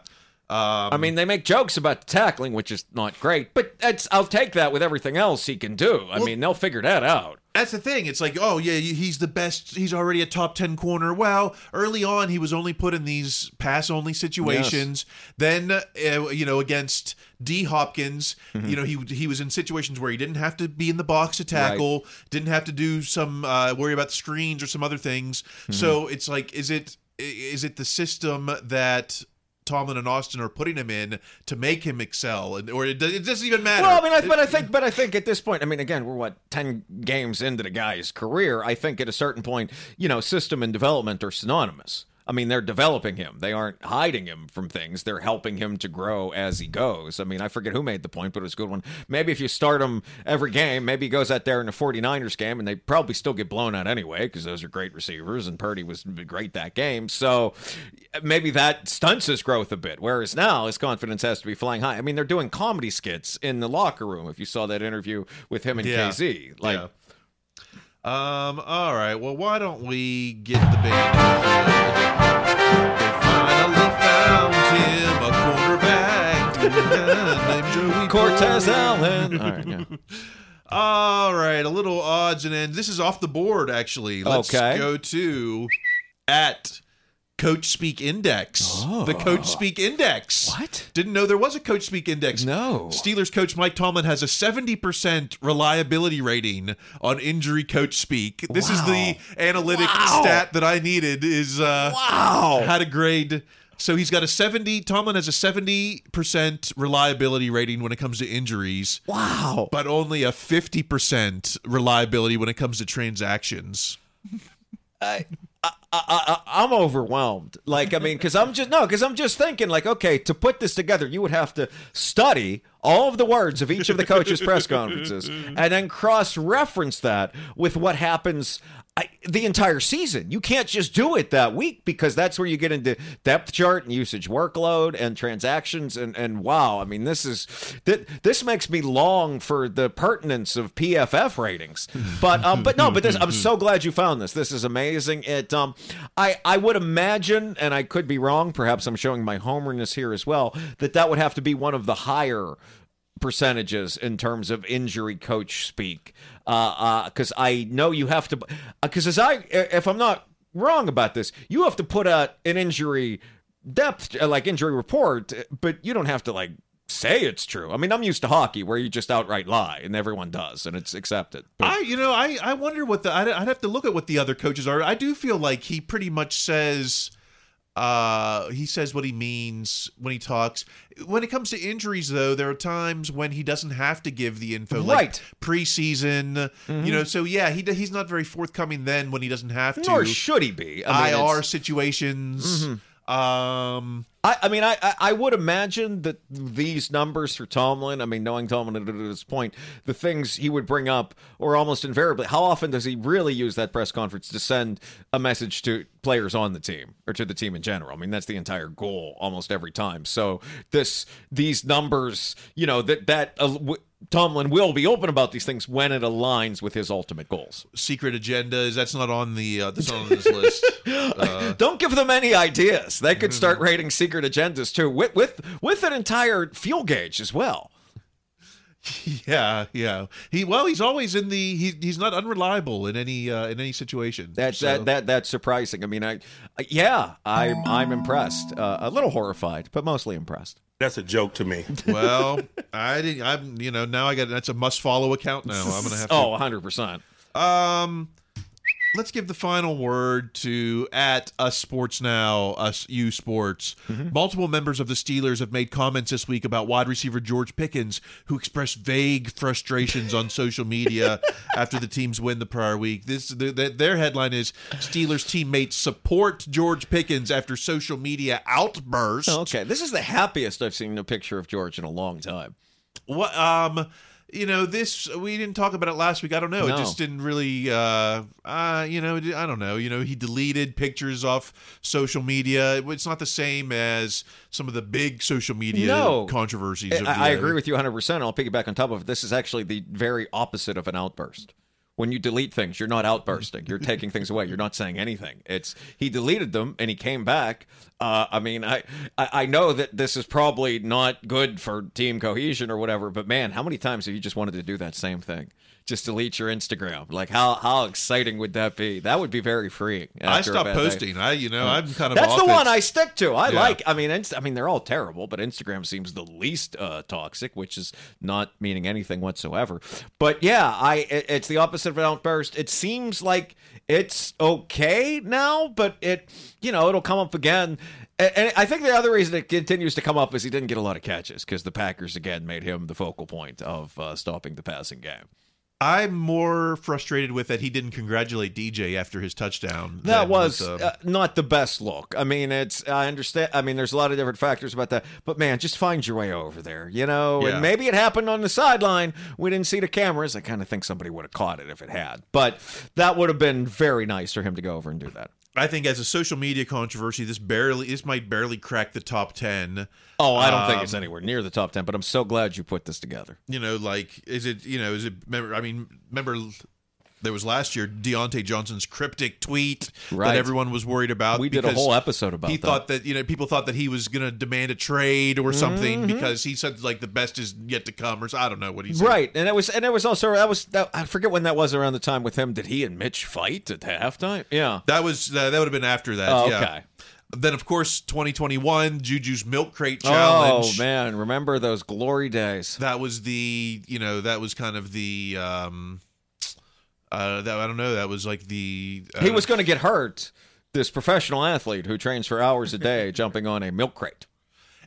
Um, I mean, they make jokes about the tackling, which is not great, but that's I'll take that with everything else he can do. I mean, they'll figure that out. That's the thing. It's like, oh yeah, he's the best. He's already a top ten corner. Well, early on, he was only put in these pass only situations. Then, uh, you know, against D Hopkins, Mm-hmm. you know, he he was in situations where he didn't have to be in the box to tackle, didn't have to do some uh, worry about the screens or some other things. Mm-hmm. So it's like, is it is it the system that? Tomlin and Austin are putting him in to make him excel, and or it, it doesn't even matter. Well, I mean, I, but I think, but I think at this point, I mean, again, we're what ten games into the guy's career. I think at a certain point, you know, system and development are synonymous. I mean, they're developing him. They aren't hiding him from things. They're helping him to grow as he goes. I mean, I forget who made the point, but it was a good one. Maybe if you start him every game, maybe he goes out there in a 49ers game and they probably still get blown out anyway because those are great receivers and Purdy was great that game. So maybe that stunts his growth a bit. Whereas now his confidence has to be flying high. I mean, they're doing comedy skits in the locker room. If you saw that interview with him and Yeah. KZ, like. Yeah. Um. All right. Well, why don't we get the band? They finally found him a quarterback named Joey Cortez Porter. Allen. All right, yeah. All right. A little odds and ends. This is off the board. Actually, let's Okay. go to at. Coach Speak Index. The Coach Speak Index. Oh. What? Didn't know there was a Coach Speak Index. No. Steelers coach Mike Tomlin has a 70% reliability rating on injury coach speak. This is the analytic Wow. stat that I needed is uh Wow. how to grade so he's got a 70 Tomlin has a 70% reliability rating when it comes to injuries. Wow. But only a 50% reliability when it comes to transactions. I, I, I, I'm overwhelmed. Like, I mean, because I'm just no, because I'm just thinking, like, okay, to put this together, you would have to study all of the words of each of the coaches' press conferences and then cross-reference that with what happens I, the entire season. You can't just do it that week because that's where you get into depth chart and usage workload and transactions and and wow, I mean this is th- this makes me long for the pertinence of PFF ratings. But um but no, but this I'm so glad you found this. This is amazing. It um I I would imagine and I could be wrong, perhaps I'm showing my homerness here as well, that that would have to be one of the higher percentages in terms of injury coach speak. Because uh, uh, I know you have to. Because as I, if I'm not wrong about this, you have to put out an injury depth, uh, like injury report, but you don't have to like say it's true. I mean, I'm used to hockey where you just outright lie, and everyone does, and it's accepted. But, I, you know, I, I wonder what the I'd, I'd have to look at what the other coaches are. I do feel like he pretty much says uh he says what he means when he talks. When it comes to injuries though there are times when he doesn't have to give the info right. like preseason mm-hmm. you know so yeah he he's not very forthcoming then when he doesn't have to. nor should he be. I mean, ir situations. Mm-hmm. Um, I, I mean, I, I would imagine that these numbers for Tomlin, I mean, knowing Tomlin at this point, the things he would bring up, or almost invariably, how often does he really use that press conference to send a message to players on the team or to the team in general? I mean, that's the entire goal almost every time. So this, these numbers, you know, that that. Uh, w- Tomlin will be open about these things when it aligns with his ultimate goals. Secret agendas. That's not on the uh, that's not on this list. Uh, Don't give them any ideas. They could start rating secret agendas too, with with with an entire fuel gauge as well. Yeah, yeah. He well, he's always in the he, he's not unreliable in any uh, in any situation. That's so. that, that that's surprising. I mean, I yeah, I'm I'm impressed. Uh, a little horrified, but mostly impressed. That's a joke to me. well, I didn't. I'm you know now I got that's a must follow account now. I'm gonna have to. oh, 100 percent. Um, let's give the final word to at us sports now us you sports. Mm-hmm. multiple members of the steelers have made comments this week about wide receiver george pickens who expressed vague frustrations on social media after the team's win the prior week. This the, the, their headline is steelers teammates support george pickens after social media outburst okay this is the happiest i've seen a picture of george in a long time. What um you know this we didn't talk about it last week. I don't know. No. it just didn't really uh uh you know i don't know. You know he deleted pictures off social media. It's not the same as some of the big social media No. controversies I, I agree with you 100 percent. I'll piggyback on top of it. This is actually the very opposite of an outburst. When you delete things you're not outbursting. You're taking things away. You're not saying anything. It's he deleted them and he came back uh, i mean I, I i know that this is probably not good for team cohesion or whatever but man how many times have you just wanted to do that same thing just delete your instagram like how how exciting would that be that would be very freeing i stopped bad day. posting i you know i'm kind of That's the one I stick to. I Yeah. like. I mean, I mean, they're all terrible, but Instagram seems the least uh, toxic, which is not meaning anything whatsoever. But yeah, I it, it's the opposite of an outburst. It seems like it's okay now, but it you know it'll come up again. And I think the other reason it continues to come up is he didn't get a lot of catches because the Packers again made him the focal point of uh, stopping the passing game. i'm more frustrated with that he didn't congratulate dj after his touchdown That was with, um, uh, not the best look. I mean, it's I understand. I mean, there's a lot of different factors about that, but man, just find your way over there, you know. Yeah. And maybe it happened on the sideline. We didn't see the cameras. I kind of think somebody would have caught it if it had, but that would have been very nice for him to go over and do that. I think as a social media controversy, this barely this might barely crack the top ten. Oh, I don't think it's Um, anywhere near the top ten, but I'm so glad you put this together. You know, like is it? You know, is it? Remember, I mean, remember there was last year Diontae Johnson's cryptic tweet Right. that everyone was worried about. We did a whole episode about He that. thought that you know people thought that he was going to demand a trade or something Mhm. because he said like the best is yet to come or so- I don't know what he said. Right, and it was, and it was also that was that, I forget when that was around the time with him. Did he and Mitch fight at halftime? Yeah, That was uh, that would have been after that. Oh, yeah. okay. Then of course 2021 Juju's milk crate challenge. Oh man, remember those glory days? that was the you know that was kind of the um uh that I don't know that was like the uh, He was going to get hurt. This professional athlete who trains for hours a day jumping on a milk crate.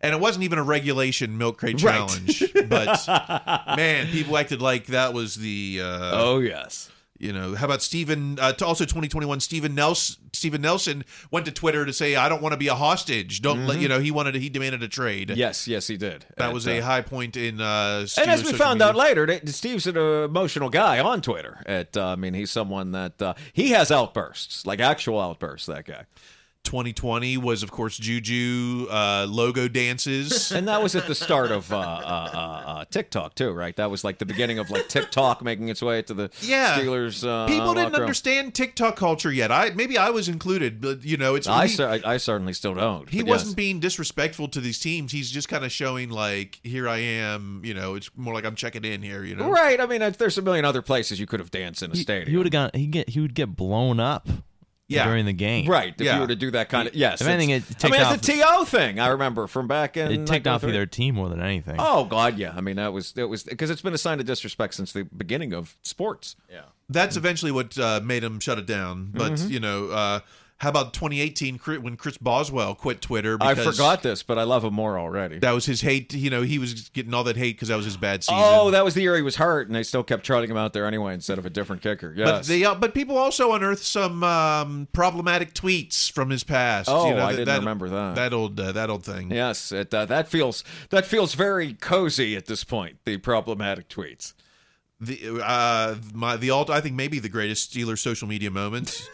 and it wasn't even a regulation milk crate Right. challenge but man people acted like that was the uh Oh yes. You know, how about Steven? Uh, also, 2021, Steven Nelson. Steven Nelson went to Twitter to say, "I don't want to be a hostage. Don't let Mhm. you know." He wanted. He demanded a trade. Yes, yes, he did. that And, was a uh, high point in. Uh, And as we found media. out later, that Steve's an emotional guy on Twitter. At, uh, I mean, he's someone that uh, he has outbursts, like actual outbursts. That guy. 2020 was, of course, Juju uh, logo dances. And that was at the start of uh, uh, uh, uh, TikTok too, right? That was like the beginning of like TikTok making its way to the Yeah. Steelers. Uh, People didn't room. understand TikTok culture yet. I maybe I was included, but you know, it's I, he, cer- I, I certainly still don't. he wasn't being disrespectful to these teams. He's just kind of showing like, here I am. You know, it's more like I'm checking in here. You know, Right. I mean, there's a million other places you could have danced in a He, stadium. he would have gone. He get. He would get blown up. Yeah. During the game. Right. If Yeah. you were to do that kind of yes. If anything, it's- it I mean, ticked it's a TO thing. I remember from back in. It ticked off 1903. either team more than anything. Oh God, yeah. I mean, that was it was because it's been a sign of disrespect since the beginning of sports. Yeah. That's eventually what uh, made him shut it down. But Mhm. you know, uh, how about 2018 when Chris Boswell quit Twitter? I forgot this, but I love him more already. that was his hate. You know, he was getting all that hate because that was his bad season. Oh, that was the year he was hurt, and they still kept trotting him out there anyway instead of a different kicker. Yes. But they, uh, but people also unearthed some um, problematic tweets from his past. Oh, you know, I that- didn't that- remember that. That old, uh, that old thing. Yes, it, uh, that feels that feels very cozy at this point. The problematic tweets. The uh, my the alt, I think maybe the greatest Steeler social media moment.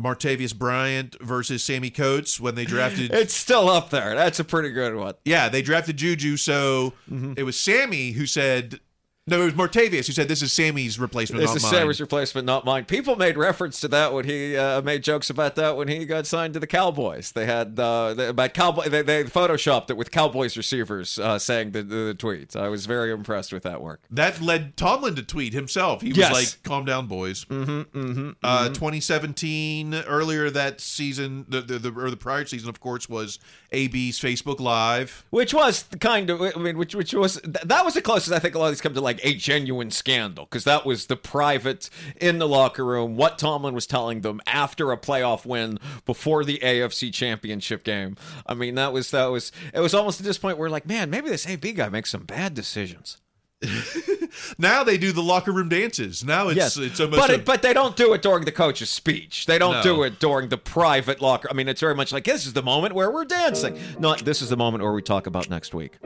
Martavis Bryant versus Sammy Coates when they drafted. It's still up there. That's a pretty good one. yeah, they drafted Juju. So Mm-hmm. it was Sammy who said, "No, it was Martavis who said this is Sammy's replacement, This is mine." Sam's replacement, not mine. People made reference to that when he uh, made jokes about that when he got signed to the Cowboys. They had uh, they, about Cowboy. They, they photoshopped it with Cowboys receivers uh, saying the, the, the tweets. I was very impressed with that work. That led Tomlin to tweet himself. He was Yes. like, "Calm down, boys." Mm-hmm, mm-hmm, Uh, 2017, earlier that season, the, the, the or the prior season, of course, was AB's Facebook Live. Which was kind of, I mean, which which was that was the closest I think a lot of these come to like a genuine scandal because that was the private in the locker room what Tomlin was telling them after a playoff win before the AFC Championship game. I mean, that was that was it was almost at this point where like, man, maybe this AB guy makes some bad decisions. Now they do the locker room dances. Now it's yes, it's almost but a- but they don't do it during the coach's speech. They don't No. do it during the private locker. I mean, it's very much like this is the moment where we're dancing. Not this is the moment where we talk about next week.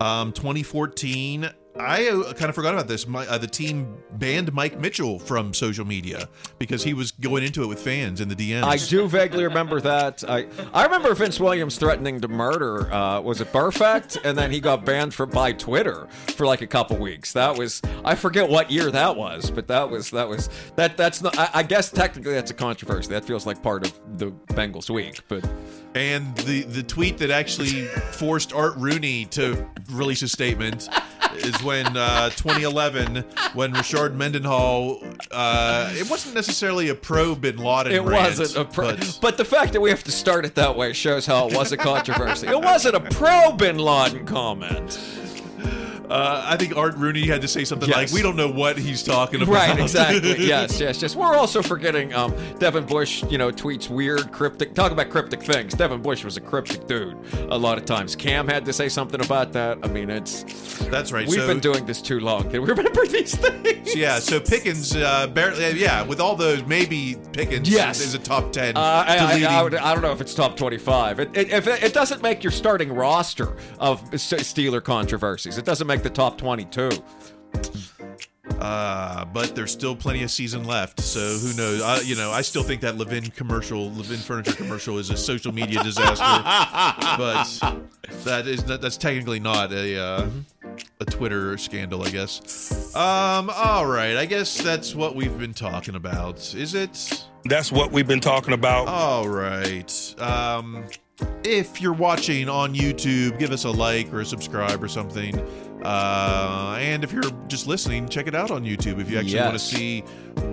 um 2014. I uh, kind of forgot about this. My, uh, the team banned Mike Mitchell from social media because he was going into it with fans in the DMs. I do vaguely remember that. I I remember Vince Williams threatening to murder. Uh, was it Burfict? And then he got banned for by Twitter for like a couple weeks. That was I forget what year that was, but that was that was that that's not. I, I guess technically that's a controversy. That feels like part of the Bengals week, but. And the the tweet that actually forced Art Rooney to release a statement is when uh, 2011 when Rashard Mendenhall. Uh, it wasn't necessarily a pro Bin Laden. It rant, wasn't a pro, but- but, the fact that we have to start it that way shows how it was a controversy. it wasn't a pro Bin Laden comment. Uh, I think Art Rooney had to say something Yes. like, "We don't know what he's talking about." Right, exactly. yes, yes, yes. We're also forgetting um, Devin Bush, you know, tweets weird, cryptic, talk about cryptic things. Devin Bush was a cryptic dude a lot of times. Cam had to say something about that. I mean, it's. That's right. We've so, been doing this too long. Can we remember these things? Yeah, so Pickens, uh, barely, yeah, with all those, maybe Pickens Yes. is a top 10. Uh, I, I, I, would, I don't know if it's top 25. It, it, if it, it doesn't make your starting roster of Steeler controversies. It doesn't make the top 22. Uh, but there's still plenty of season left, so who knows? Uh, you know, I still think that Levin commercial, Levin furniture commercial, is a social media disaster. but that is that's technically not a uh, a Twitter scandal, I guess. Um, all right, I guess that's what we've been talking about. Is it? That's what we've been talking about. All right. Um, if you're watching on YouTube, give us a like or a subscribe or something. Uh, and if you're just listening, check it out on YouTube if you actually want to see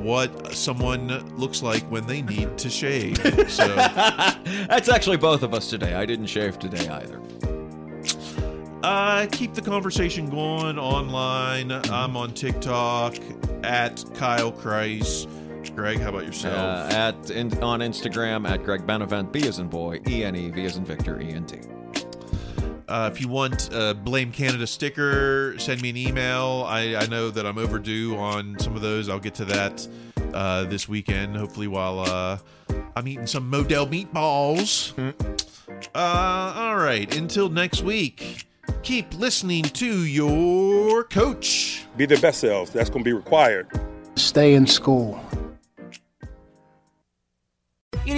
what someone looks like when they need to shave. So, That's actually both of us today. I didn't shave today either. uh, keep the conversation going online. I'm on TikTok at Kyle Chrise. Greg, how about yourself? Uh, at in, on Instagram at Greg Benevent, B as in boy, E N E, V as in Victor, E N T. Uh, if you want a Blame Canada sticker, send me an email. I, I know that I'm overdue on some of those. I'll get to that uh, this weekend. Hopefully, while uh, I'm eating some Model meatballs. Uh, all right. Until next week, keep listening to your coach. Be their best selves. That's going to be required. Stay in school.